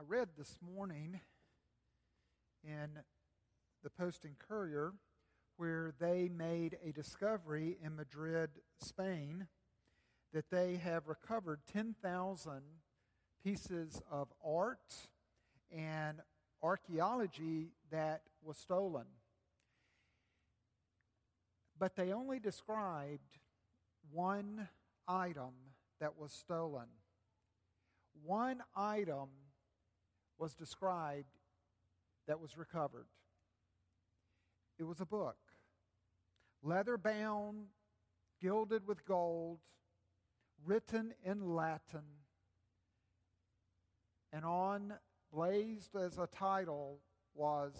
I read this morning in the Post and Courier where they made a discovery in Madrid, Spain, that they have recovered 10,000 pieces of art and archaeology that was stolen. But they only described one item that was stolen. One item was described that was recovered. It was a book, leather bound, gilded with gold, written in Latin, and on blazed as a title was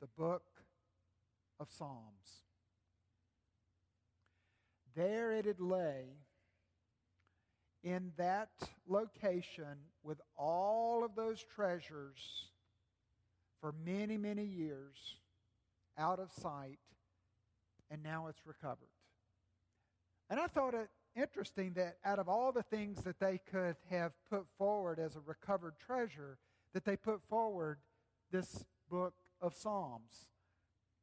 the Book of Psalms. There it had lay in that location with all of those treasures for many, many years out of sight, and now it's recovered. And I thought it interesting that out of all the things that they could have put forward as a recovered treasure, that they put forward this book of Psalms.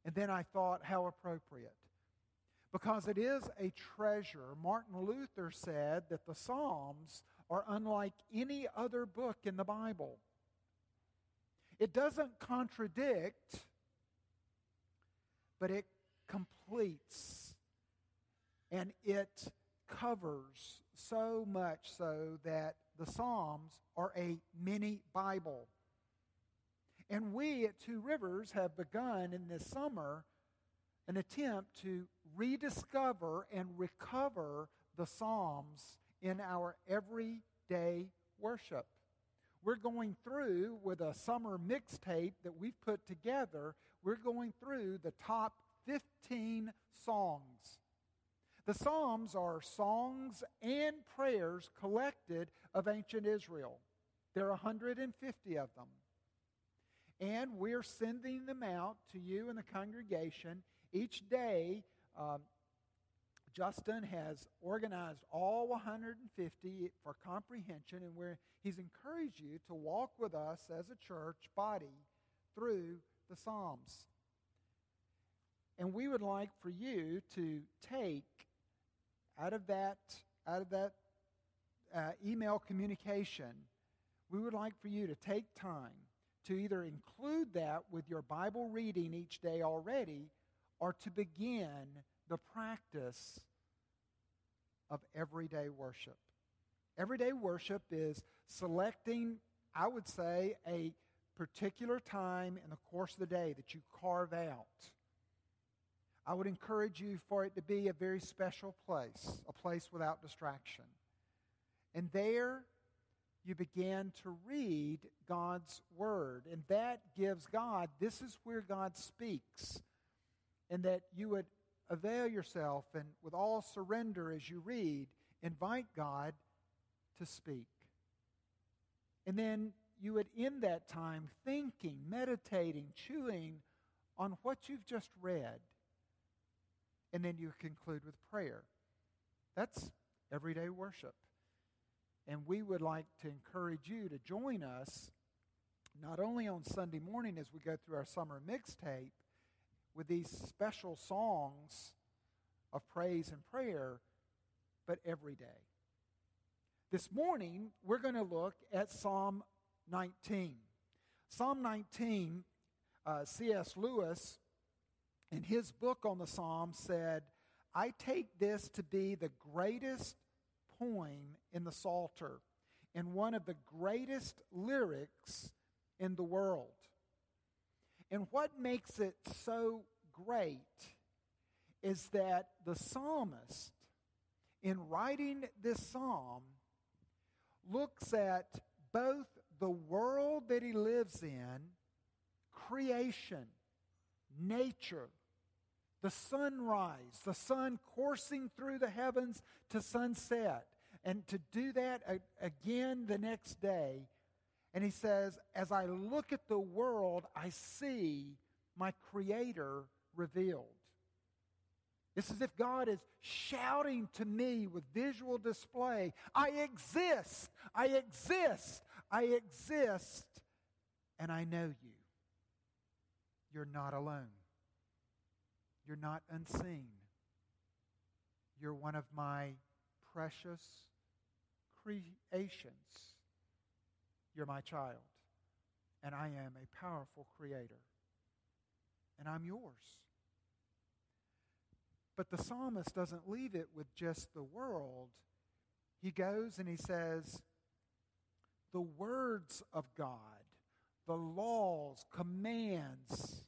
And then I thought, how appropriate because it is a treasure. Martin Luther said that the Psalms are unlike any other book in the Bible. It doesn't contradict, but it completes and it covers so much so that the Psalms are a mini Bible. And we at Two Rivers have begun in this summer an attempt to rediscover and recover the Psalms in our everyday worship. We're going through with a summer mixtape that we've put together, we're going through the top 15 songs. The Psalms are songs and prayers collected of ancient Israel. There are 150 of them. And we're sending them out to you in the congregation each day, um, Justin has organized all 150 for comprehension, and where he's encouraged you to walk with us as a church body through the Psalms. And we would like for you to take out of that, out of that uh, email communication, we would like for you to take time to either include that with your Bible reading each day already or to begin the practice of everyday worship. Everyday worship is selecting, I would say, a particular time in the course of the day that you carve out. I would encourage you for it to be a very special place, a place without distraction. And there you begin to read God's Word. And that gives God, this is where God speaks and that you would avail yourself and with all surrender as you read, invite God to speak. And then you would end that time thinking, meditating, chewing on what you've just read. And then you conclude with prayer. That's everyday worship. And we would like to encourage you to join us not only on Sunday morning as we go through our summer mixtape, with these special songs of praise and prayer, but every day. This morning, we're going to look at Psalm 19. Psalm 19, uh, C.S. Lewis, in his book on the Psalms, said, I take this to be the greatest poem in the Psalter and one of the greatest lyrics in the world. And what makes it so great is that the psalmist, in writing this psalm, looks at both the world that he lives in, creation, nature, the sunrise, the sun coursing through the heavens to sunset, and to do that again the next day, and he says, As I look at the world, I see my Creator revealed. It's as if God is shouting to me with visual display I exist, I exist, I exist and I know you. You're not alone. You're not unseen. You're one of my precious creations. You're my child. And I am a powerful creator. And I'm yours. But the psalmist doesn't leave it with just the world. He goes and he says, The words of God, the laws, commands,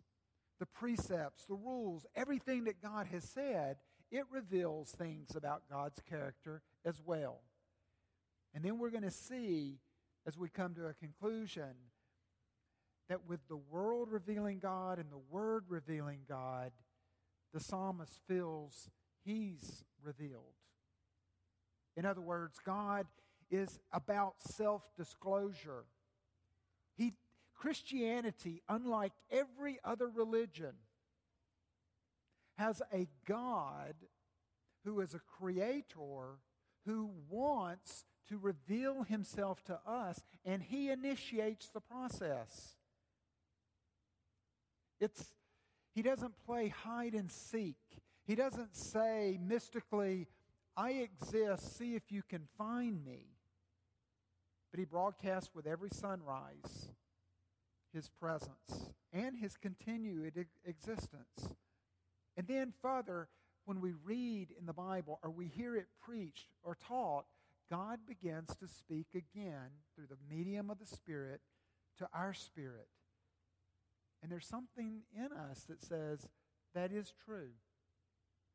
the precepts, the rules, everything that God has said, it reveals things about God's character as well. And then we're going to see, as we come to a conclusion, that with the world revealing God and the Word revealing God, the psalmist feels he's revealed. In other words, God is about self disclosure. He, Christianity, unlike every other religion, has a God who is a creator who wants to reveal himself to us, and he initiates the process. It's, he doesn't play hide and seek. He doesn't say mystically, I exist, see if you can find me. But he broadcasts with every sunrise his presence and his continued existence. And then, further, when we read in the Bible or we hear it preached or taught, God begins to speak again through the medium of the Spirit to our spirit. And there's something in us that says that is true.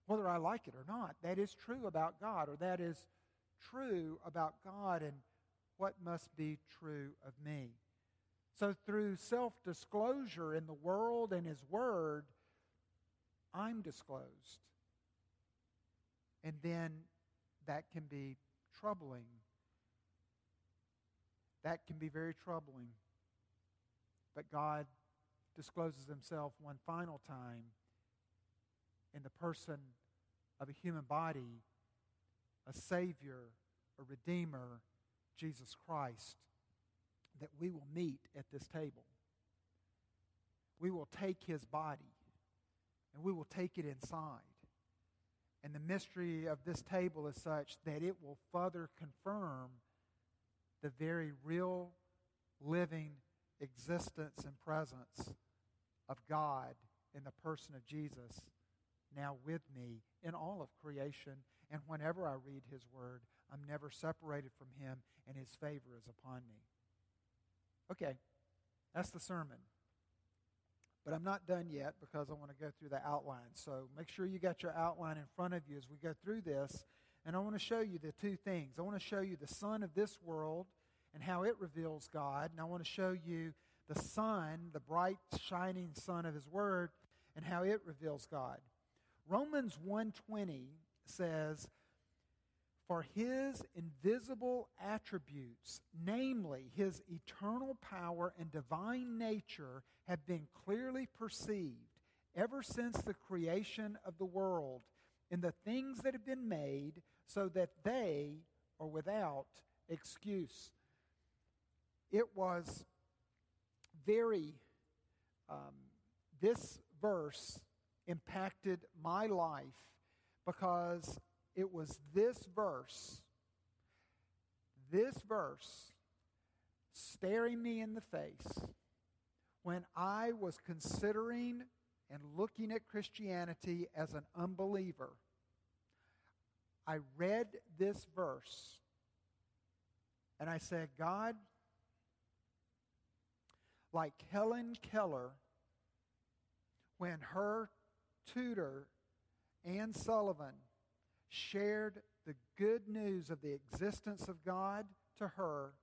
Whether I like it or not, that is true about God, or that is true about God and what must be true of me. So, through self disclosure in the world and His Word, I'm disclosed. And then that can be troubling. That can be very troubling. But God discloses himself one final time in the person of a human body, a Savior, a Redeemer, Jesus Christ, that we will meet at this table. We will take his body and we will take it inside. And the mystery of this table is such that it will further confirm the very real, living existence and presence of God in the person of Jesus now with me in all of creation. And whenever I read his word, I'm never separated from him, and his favor is upon me. Okay, that's the sermon. But I'm not done yet because I want to go through the outline. So make sure you got your outline in front of you as we go through this. And I want to show you the two things. I want to show you the sun of this world and how it reveals God. And I want to show you the sun, the bright, shining sun of his word, and how it reveals God. Romans 1:20 says, "For his invisible attributes, namely his eternal power and divine nature, have been clearly perceived ever since the creation of the world in the things that have been made, so that they are without excuse." It was very, um, this verse impacted my life because it was this verse, this verse, staring me in the face when I was considering and looking at Christianity as an unbeliever. I read this verse and I said, God, like Helen Keller when her tutor, Anne Sullivan, shared the good news of the existence of God to her.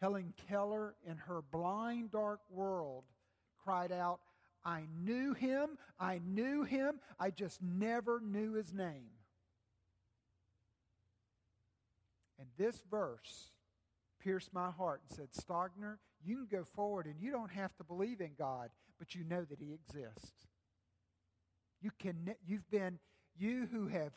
Helen Keller, in her blind, dark world, cried out, I knew him, I knew him, I just never knew his name. And this verse pierced my heart and said, Stogner, you can go forward and you don't have to believe in God, but you know that He exists. You can, you've been, you who have,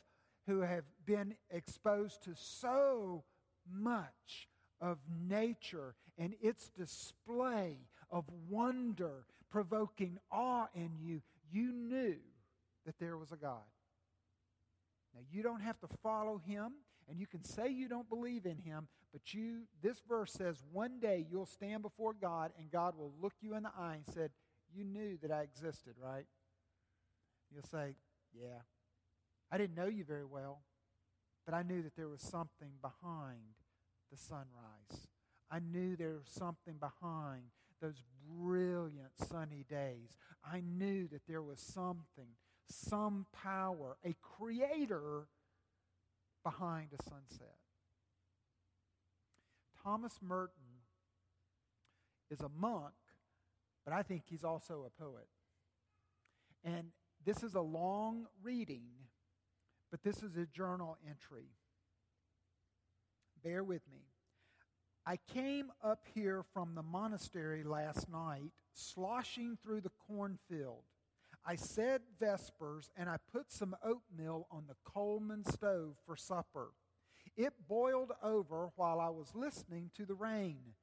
who have been exposed to so much of nature and its display of wonder, provoking awe in you, you knew that there was a God. Now, you don't have to follow him, and you can say you don't believe in him, but you, this verse says one day you'll stand before God, and God will look you in the eye and said, You knew that I existed, right? You'll say, Yeah. I didn't know you very well, but I knew that there was something behind the sunrise. I knew there was something behind those brilliant sunny days. I knew that there was something, some power, a creator behind a sunset. Thomas Merton is a monk, but I think he's also a poet. And this is a long reading, but this is a journal entry. Bear with me. I came up here from the monastery last night, sloshing through the cornfield. I said vespers, and I put some oatmeal on the Coleman stove for supper. It boiled over while I was listening to the rain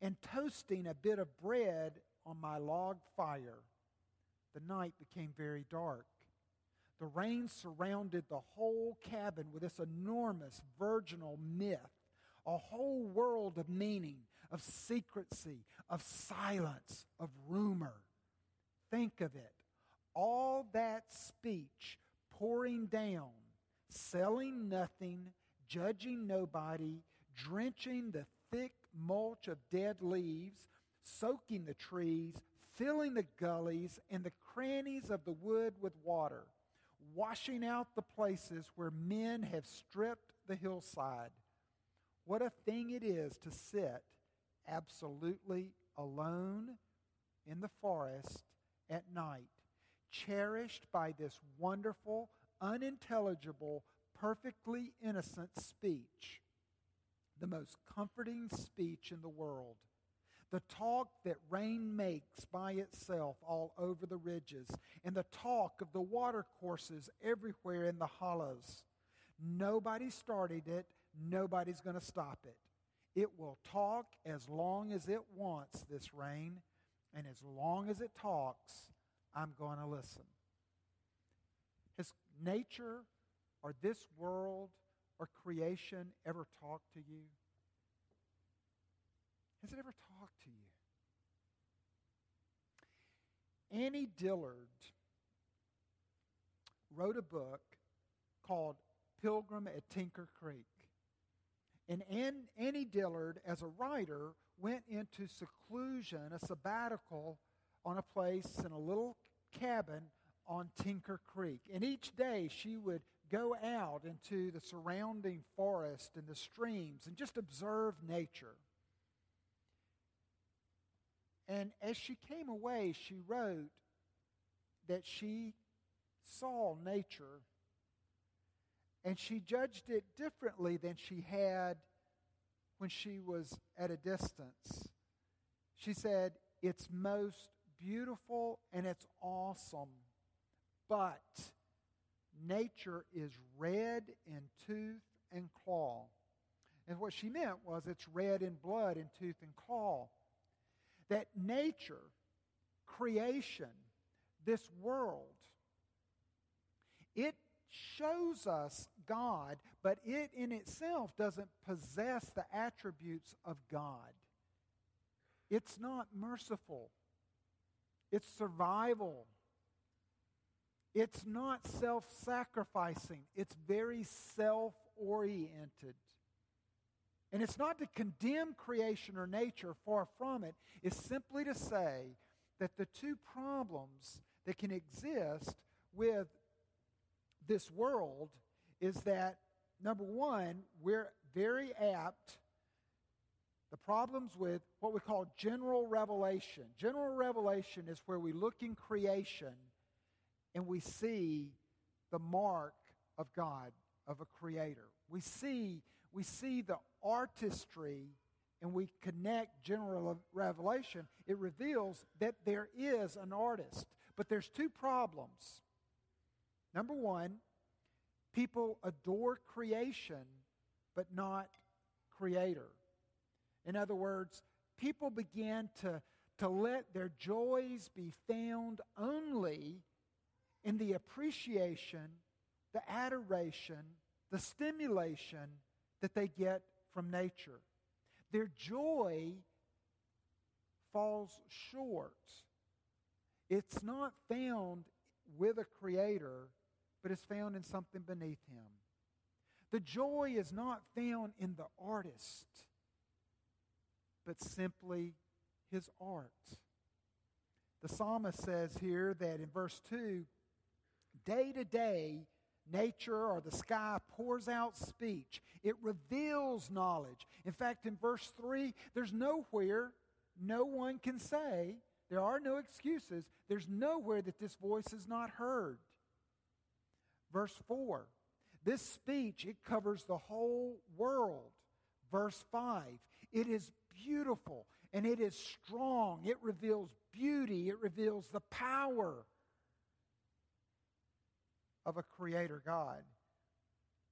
and toasting a bit of bread on my log fire. The night became very dark. The rain surrounded the whole cabin with this enormous virginal myth a whole world of meaning, of secrecy, of silence, of rumor. Think of it. All that speech pouring down, selling nothing, judging nobody, drenching the thick mulch of dead leaves, soaking the trees, filling the gullies and the crannies of the wood with water, washing out the places where men have stripped the hillside. What a thing it is to sit absolutely alone in the forest at night, cherished by this wonderful, unintelligible, perfectly innocent speech, the most comforting speech in the world. The talk that rain makes by itself all over the ridges, and the talk of the watercourses everywhere in the hollows. Nobody started it, nobody's going to stop it. It will talk as long as it wants, this rain, and as long as it talks, I'm going to listen. Has nature or this world or creation ever talked to you? Has it ever talked to you? Annie Dillard wrote a book called Pilgrim at Tinker Creek. And Annie Dillard, as a writer, went into seclusion, a sabbatical, on a place in a little cabin on Tinker Creek. And each day she would go out into the surrounding forest and the streams and just observe nature. And as she came away, she wrote that she saw nature and she judged it differently than she had when she was at a distance. She said, It's most beautiful and it's awesome, but nature is red in tooth and claw. And what she meant was it's red in blood in tooth and claw. That nature, creation, this world, it shows us God, but it in itself doesn't possess the attributes of God. It's not merciful, it's survival. It's not self sacrificing, it's very self oriented. And it's not to condemn creation or nature, far from it. It's simply to say that the two problems that can exist with this world is that, number one, we're very apt. The problems with what we call general revelation. General revelation is where we look in creation and we see the mark of God, of a creator. We see, we see the artistry and we connect general revelation. It reveals that there is an artist. But there's two problems. Number one, people adore creation, but not creator. In other words, people began to, to let their joys be found only in the appreciation, the adoration, the stimulation that they get from nature. Their joy falls short. It's not found with a creator, but is found in something beneath him. The joy is not found in the artist, but simply his art. The psalmist says here that in verse 2 day to day, nature or the sky pours out speech, it reveals knowledge. In fact, in verse 3, there's nowhere no one can say, there are no excuses, there's nowhere that this voice is not heard. Verse 4, this speech, it covers the whole world. Verse 5, it is beautiful and it is strong. It reveals beauty, it reveals the power of a creator God.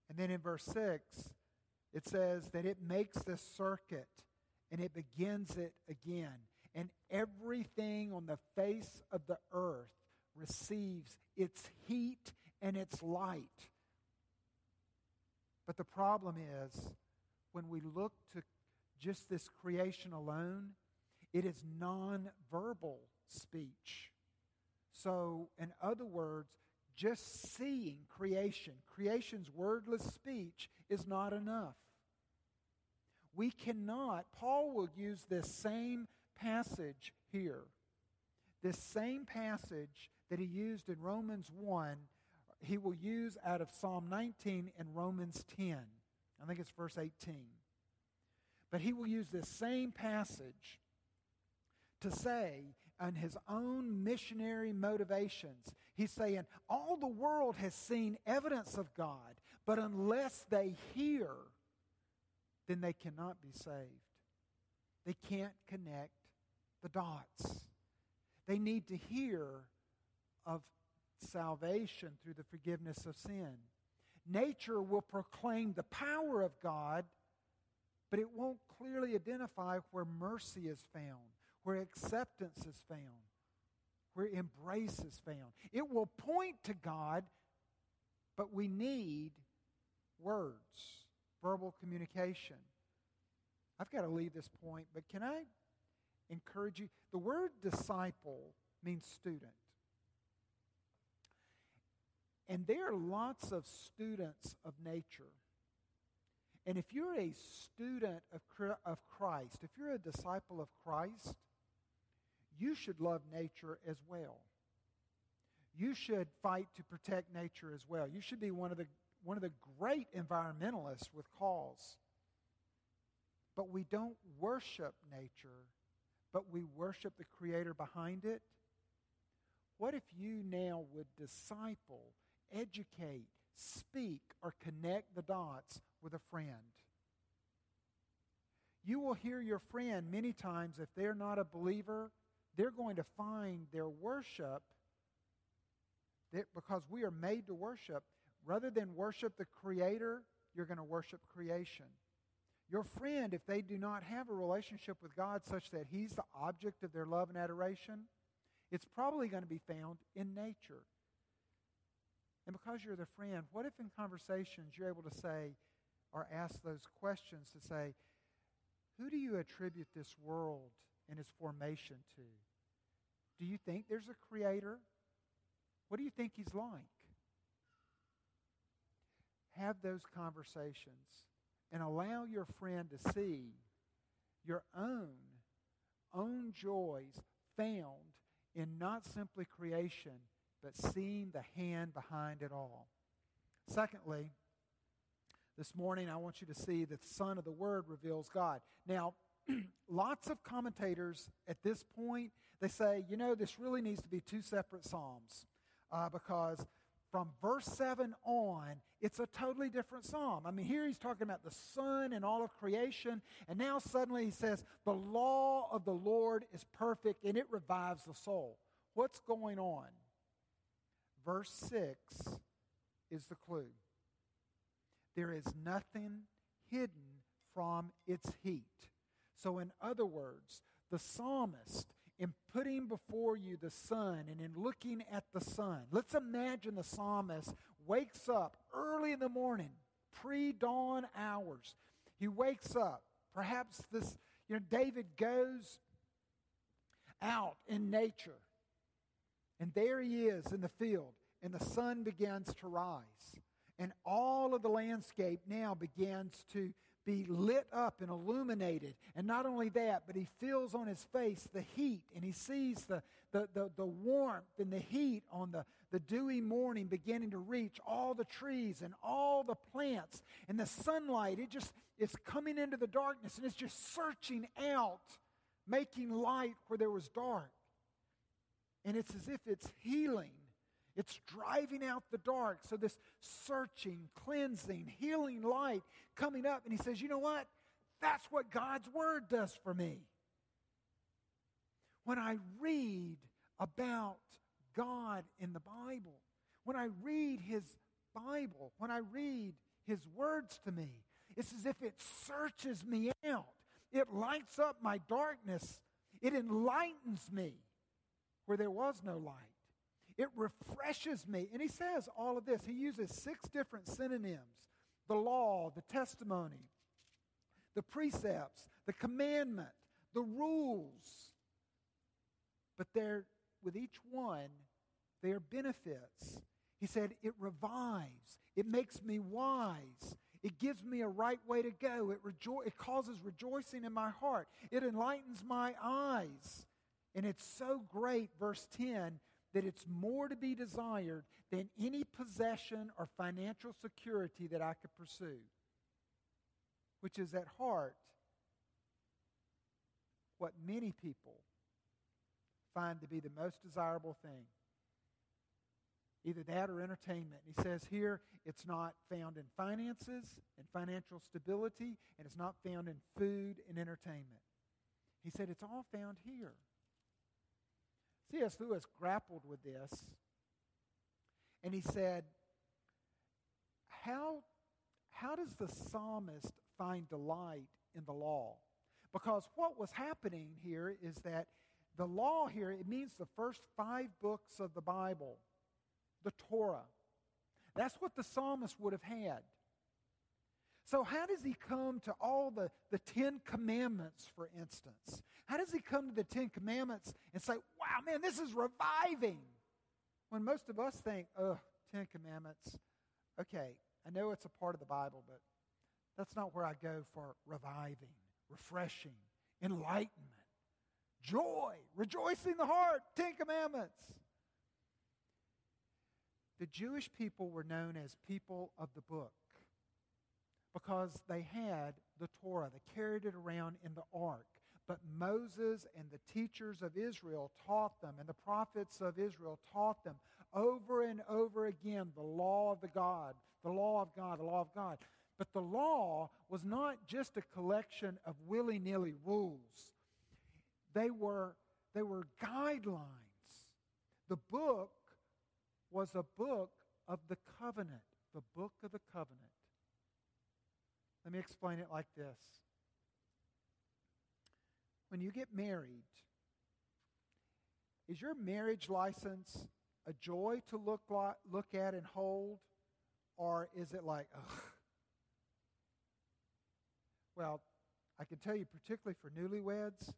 And then in verse 6, it says that it makes the circuit and it begins it again. And everything on the face of the earth receives its heat and its light. But the problem is, when we look to just this creation alone, it is nonverbal speech. So, in other words, just seeing creation, creation's wordless speech, is not enough. We cannot, Paul will use this same passage here, this same passage that he used in Romans 1, he will use out of Psalm 19 and Romans 10. I think it's verse 18. But he will use this same passage to say, on his own missionary motivations, he's saying, All the world has seen evidence of God, but unless they hear, then they cannot be saved. They can't connect the dots. They need to hear of salvation through the forgiveness of sin. Nature will proclaim the power of God, but it won't clearly identify where mercy is found, where acceptance is found, where embrace is found. It will point to God, but we need words verbal communication. I've got to leave this point, but can I encourage you? The word disciple means student. And there are lots of students of nature. And if you're a student of, of Christ, if you're a disciple of Christ, you should love nature as well. You should fight to protect nature as well. You should be one of the one of the great environmentalists with cause. But we don't worship nature, but we worship the creator behind it. What if you now would disciple, educate, speak, or connect the dots with a friend? You will hear your friend many times, if they're not a believer, they're going to find their worship because we are made to worship Rather than worship the Creator, you're going to worship creation. Your friend, if they do not have a relationship with God such that He's the object of their love and adoration, it's probably going to be found in nature. And because you're the friend, what if in conversations you're able to say or ask those questions to say, who do you attribute this world and its formation to? Do you think there's a creator? What do you think he's like? have those conversations and allow your friend to see your own own joys found in not simply creation but seeing the hand behind it all secondly this morning i want you to see that the sun of the word reveals god now lots of commentators at this point they say you know this really needs to be two separate psalms uh, because from verse 7 on, it's a totally different psalm. I mean, here he's talking about the sun and all of creation, and now suddenly he says, The law of the Lord is perfect and it revives the soul. What's going on? Verse 6 is the clue. There is nothing hidden from its heat. So, in other words, the psalmist, in putting before you the sun and in looking at the sun, let's imagine the psalmist wakes up early in the morning, pre dawn hours. He wakes up. Perhaps this, you know, David goes out in nature. And there he is in the field, and the sun begins to rise. And all of the landscape now begins to be lit up and illuminated. And not only that, but he feels on his face the heat and he sees the, the, the, the, warmth and the heat on the, the dewy morning beginning to reach all the trees and all the plants. And the sunlight, it just is coming into the darkness and it's just searching out, making light where there was dark. And it's as if it's healing it's driving out the dark. So, this searching, cleansing, healing light coming up. And he says, You know what? That's what God's word does for me. When I read about God in the Bible, when I read his Bible, when I read his words to me, it's as if it searches me out. It lights up my darkness. It enlightens me where there was no light. It refreshes me. And he says all of this. He uses six different synonyms the law, the testimony, the precepts, the commandment, the rules. But they're, with each one, they are benefits. He said, it revives, it makes me wise. It gives me a right way to go. It, rejo- it causes rejoicing in my heart. It enlightens my eyes. And it's so great, verse 10, that it's more to be desired than any possession or financial security that I could pursue, which is at heart what many people find to be the most desirable thing. Either that or entertainment. He says here it's not found in finances and financial stability, and it's not found in food and entertainment. He said it's all found here. C.S. Lewis grappled with this, and he said, how, how does the psalmist find delight in the law? Because what was happening here is that the law here, it means the first five books of the Bible, the Torah. That's what the psalmist would have had. So, how does he come to all the, the Ten Commandments, for instance? How does he come to the Ten Commandments and say, wow, man, this is reviving? When most of us think, oh, Ten Commandments, okay, I know it's a part of the Bible, but that's not where I go for reviving, refreshing, enlightenment, joy, rejoicing the heart, Ten Commandments. The Jewish people were known as people of the book because they had the Torah. They carried it around in the ark. But Moses and the teachers of Israel taught them, and the prophets of Israel taught them over and over again the law of the God, the law of God, the law of God. But the law was not just a collection of willy nilly rules, they were, they were guidelines. The book was a book of the covenant, the book of the covenant. Let me explain it like this. When you get married, is your marriage license a joy to look, like, look at and hold? Or is it like, ugh? Well, I can tell you, particularly for newlyweds,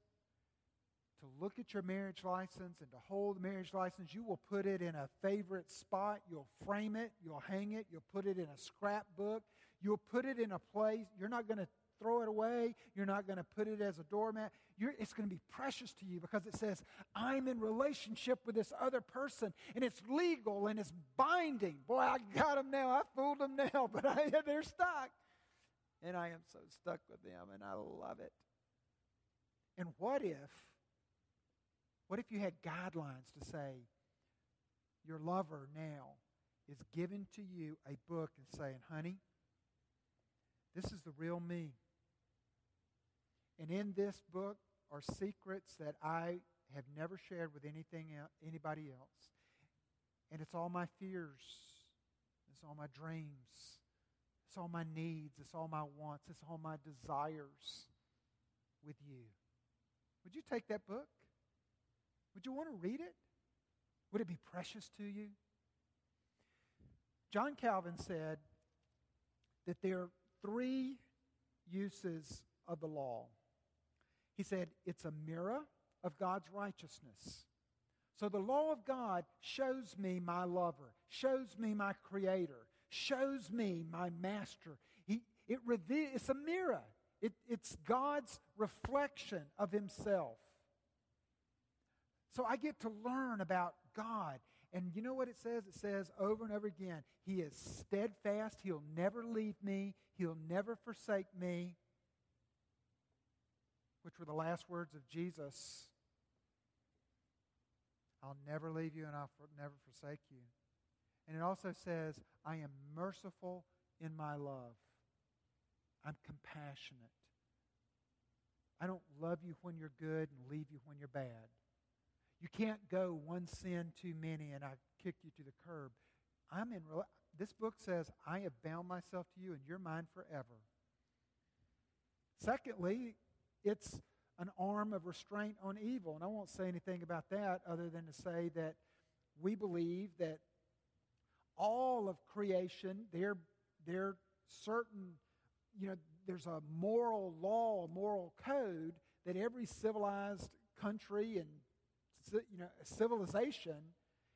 to look at your marriage license and to hold the marriage license, you will put it in a favorite spot. You'll frame it. You'll hang it. You'll put it in a scrapbook. You'll put it in a place. You're not going to throw it away. You're not going to put it as a doormat. You're, it's going to be precious to you because it says, I'm in relationship with this other person and it's legal and it's binding. Boy, I got them now. I fooled them now, but I, they're stuck. And I am so stuck with them and I love it. And what if, what if you had guidelines to say, your lover now is giving to you a book and saying, honey, this is the real me. And in this book are secrets that I have never shared with anything anybody else. And it's all my fears. It's all my dreams. It's all my needs. It's all my wants. It's all my desires. with you. Would you take that book? Would you want to read it? Would it be precious to you? John Calvin said that there three uses of the law. He said it's a mirror of God's righteousness. So the law of God shows me my lover, shows me my creator, shows me my master. He, it it's a mirror. It, it's God's reflection of himself. So I get to learn about God. And you know what it says? It says over and over again, He is steadfast. He'll never leave me. He'll never forsake me. Which were the last words of Jesus. I'll never leave you and I'll never forsake you. And it also says, I am merciful in my love. I'm compassionate. I don't love you when you're good and leave you when you're bad. You can't go one sin too many and I kick you to the curb. I'm in this book says, I have bound myself to you and you're mine forever. Secondly, it's an arm of restraint on evil. And I won't say anything about that other than to say that we believe that all of creation, there, there certain, you know, there's a moral law, a moral code that every civilized country and you know, civilization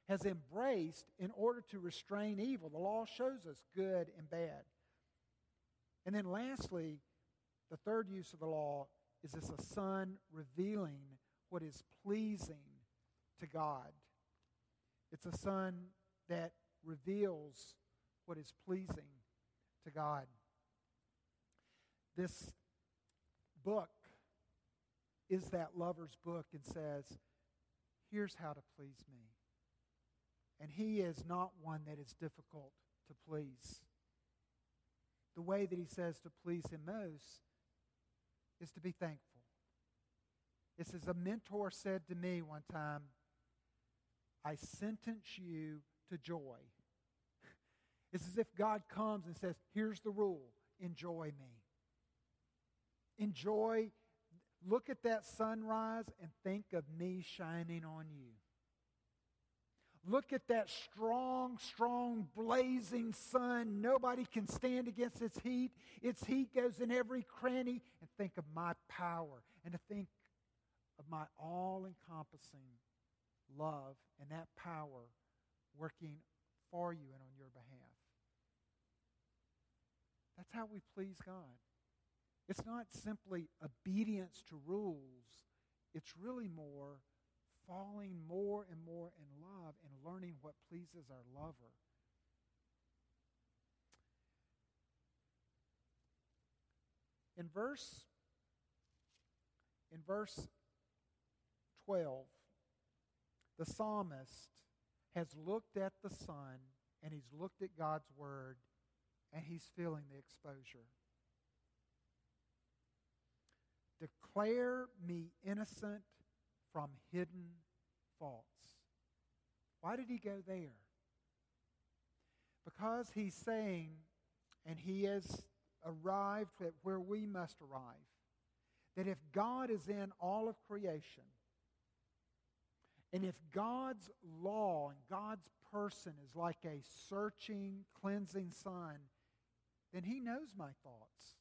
has embraced in order to restrain evil. The law shows us good and bad. And then lastly, the third use of the law is this a sun revealing what is pleasing to God. It's a sun that reveals what is pleasing to God. This book is that lover's book and says, here's how to please me. And he is not one that is difficult to please. The way that he says to please him most is to be thankful. It's as a mentor said to me one time I sentence you to joy. It's as if God comes and says, Here's the rule enjoy me. Enjoy, look at that sunrise and think of me shining on you. Look at that strong, strong, blazing sun. Nobody can stand against its heat. Its heat goes in every cranny. And think of my power and to think of my all encompassing love and that power working for you and on your behalf. That's how we please God. It's not simply obedience to rules, it's really more falling more and more in love and learning what pleases our lover. In verse in verse 12, the psalmist has looked at the sun and he's looked at God's word and he's feeling the exposure. Declare me innocent from hidden faults. Why did he go there? Because he's saying, and he has arrived at where we must arrive, that if God is in all of creation, and if God's law and God's person is like a searching, cleansing sun, then He knows my thoughts.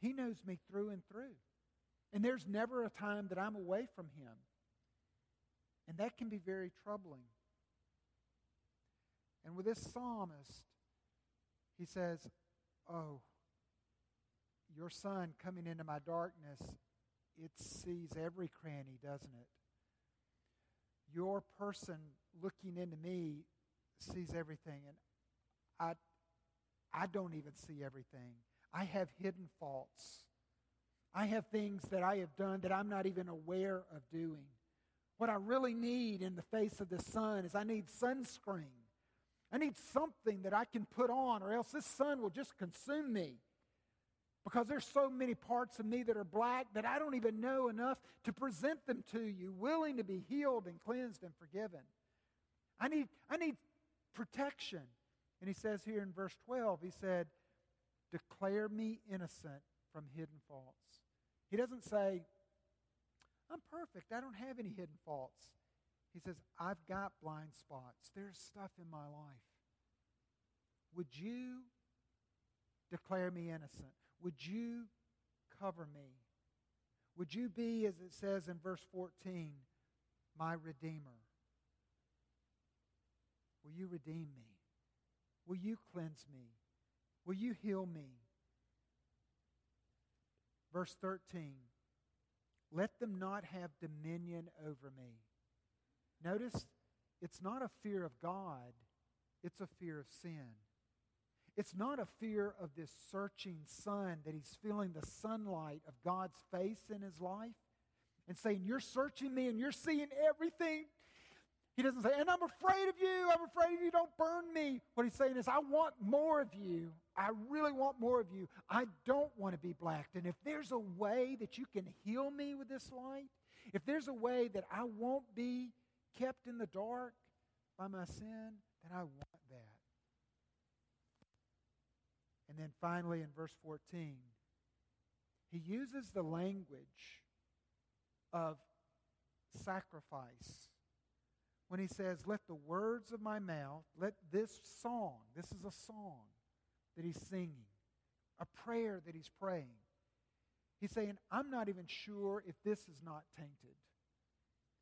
He knows me through and through. And there's never a time that I'm away from Him. And that can be very troubling. And with this psalmist, he says, Oh, your sun coming into my darkness, it sees every cranny, doesn't it? Your person looking into me sees everything, and I, I don't even see everything. I have hidden faults. I have things that I have done that I'm not even aware of doing. What I really need in the face of the sun is I need sunscreen. I need something that I can put on, or else this sun will just consume me. Because there's so many parts of me that are black that I don't even know enough to present them to you, willing to be healed and cleansed and forgiven. I need, I need protection. And he says here in verse 12, he said, Declare me innocent from hidden faults. He doesn't say, I'm perfect. I don't have any hidden faults. He says, I've got blind spots. There's stuff in my life. Would you declare me innocent? Would you cover me? Would you be, as it says in verse 14, my Redeemer? Will you redeem me? Will you cleanse me? Will you heal me? Verse 13 Let them not have dominion over me. Notice it's not a fear of God, it's a fear of sin. It's not a fear of this searching sun that he's feeling the sunlight of God's face in his life and saying, You're searching me and you're seeing everything. He doesn't say, And I'm afraid of you. I'm afraid of you. Don't burn me. What he's saying is, I want more of you. I really want more of you. I don't want to be blacked. And if there's a way that you can heal me with this light, if there's a way that I won't be kept in the dark by my sin, then I want that. And then finally in verse 14, he uses the language of sacrifice when he says, Let the words of my mouth, let this song, this is a song that he's singing, a prayer that he's praying. He's saying, I'm not even sure if this is not tainted.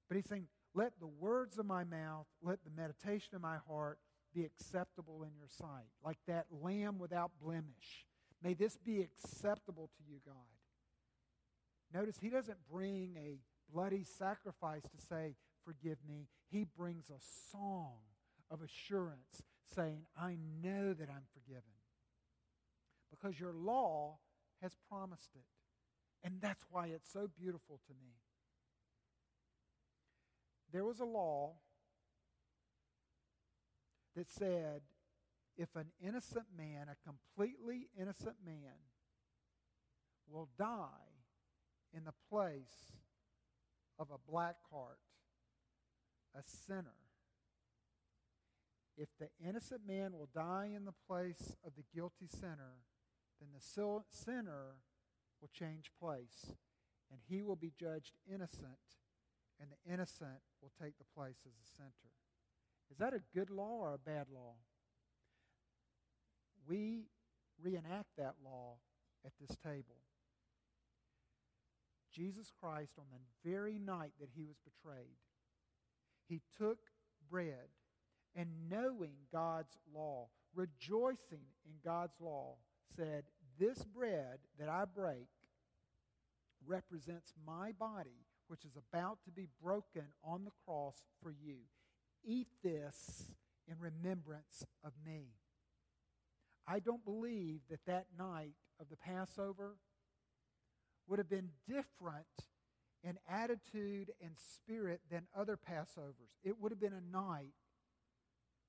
But he's saying, Let the words of my mouth, let the meditation of my heart be acceptable in your sight, like that lamb without blemish. May this be acceptable to you, God. Notice he doesn't bring a bloody sacrifice to say, Forgive me. He brings a song of assurance saying, I know that I'm forgiven. Because your law has promised it. And that's why it's so beautiful to me. There was a law that said if an innocent man, a completely innocent man, will die in the place of a black cart, a sinner, if the innocent man will die in the place of the guilty sinner, then the sinner will change place, and he will be judged innocent, and the innocent will take the place as the sinner. Is that a good law or a bad law? We reenact that law at this table. Jesus Christ, on the very night that he was betrayed, he took bread and knowing God's law, rejoicing in God's law, said, This bread that I break represents my body, which is about to be broken on the cross for you. Eat this in remembrance of me. I don't believe that that night of the Passover would have been different in attitude and spirit than other Passovers. It would have been a night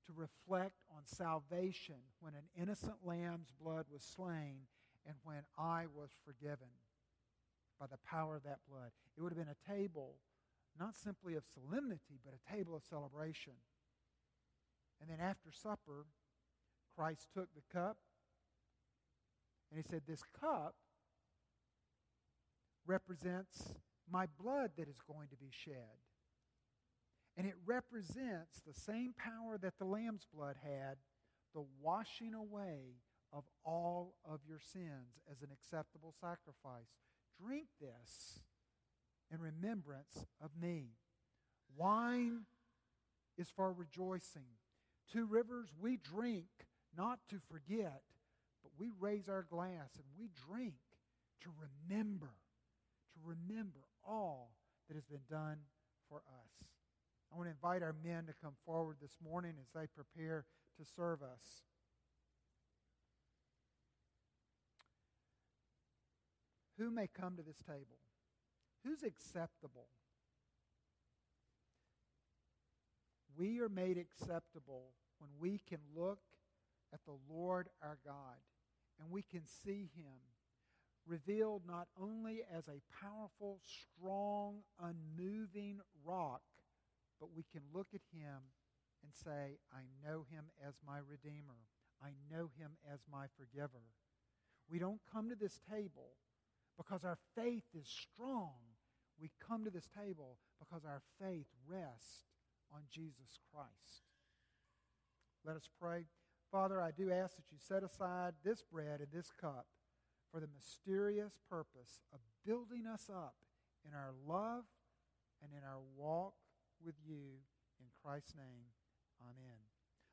to reflect on salvation when an innocent lamb's blood was slain and when I was forgiven by the power of that blood. It would have been a table not simply of solemnity, but a table of celebration. And then after supper, Christ took the cup and he said, This cup represents my blood that is going to be shed. And it represents the same power that the lamb's blood had, the washing away of all of your sins as an acceptable sacrifice. Drink this in remembrance of me. Wine is for rejoicing. Two rivers, we drink not to forget, but we raise our glass and we drink to remember, to remember that has been done for us. I want to invite our men to come forward this morning as they prepare to serve us. Who may come to this table? Who's acceptable? We are made acceptable when we can look at the Lord our God and we can see him revealed not only as a powerful, strong, unmoving rock, but we can look at him and say, I know him as my Redeemer. I know him as my forgiver. We don't come to this table because our faith is strong We come to this table because our faith rests on Jesus Christ. Let us pray. Father, I do ask that you set aside this bread and this cup for the mysterious purpose of building us up in our love and in our walk with you. In Christ's name, amen.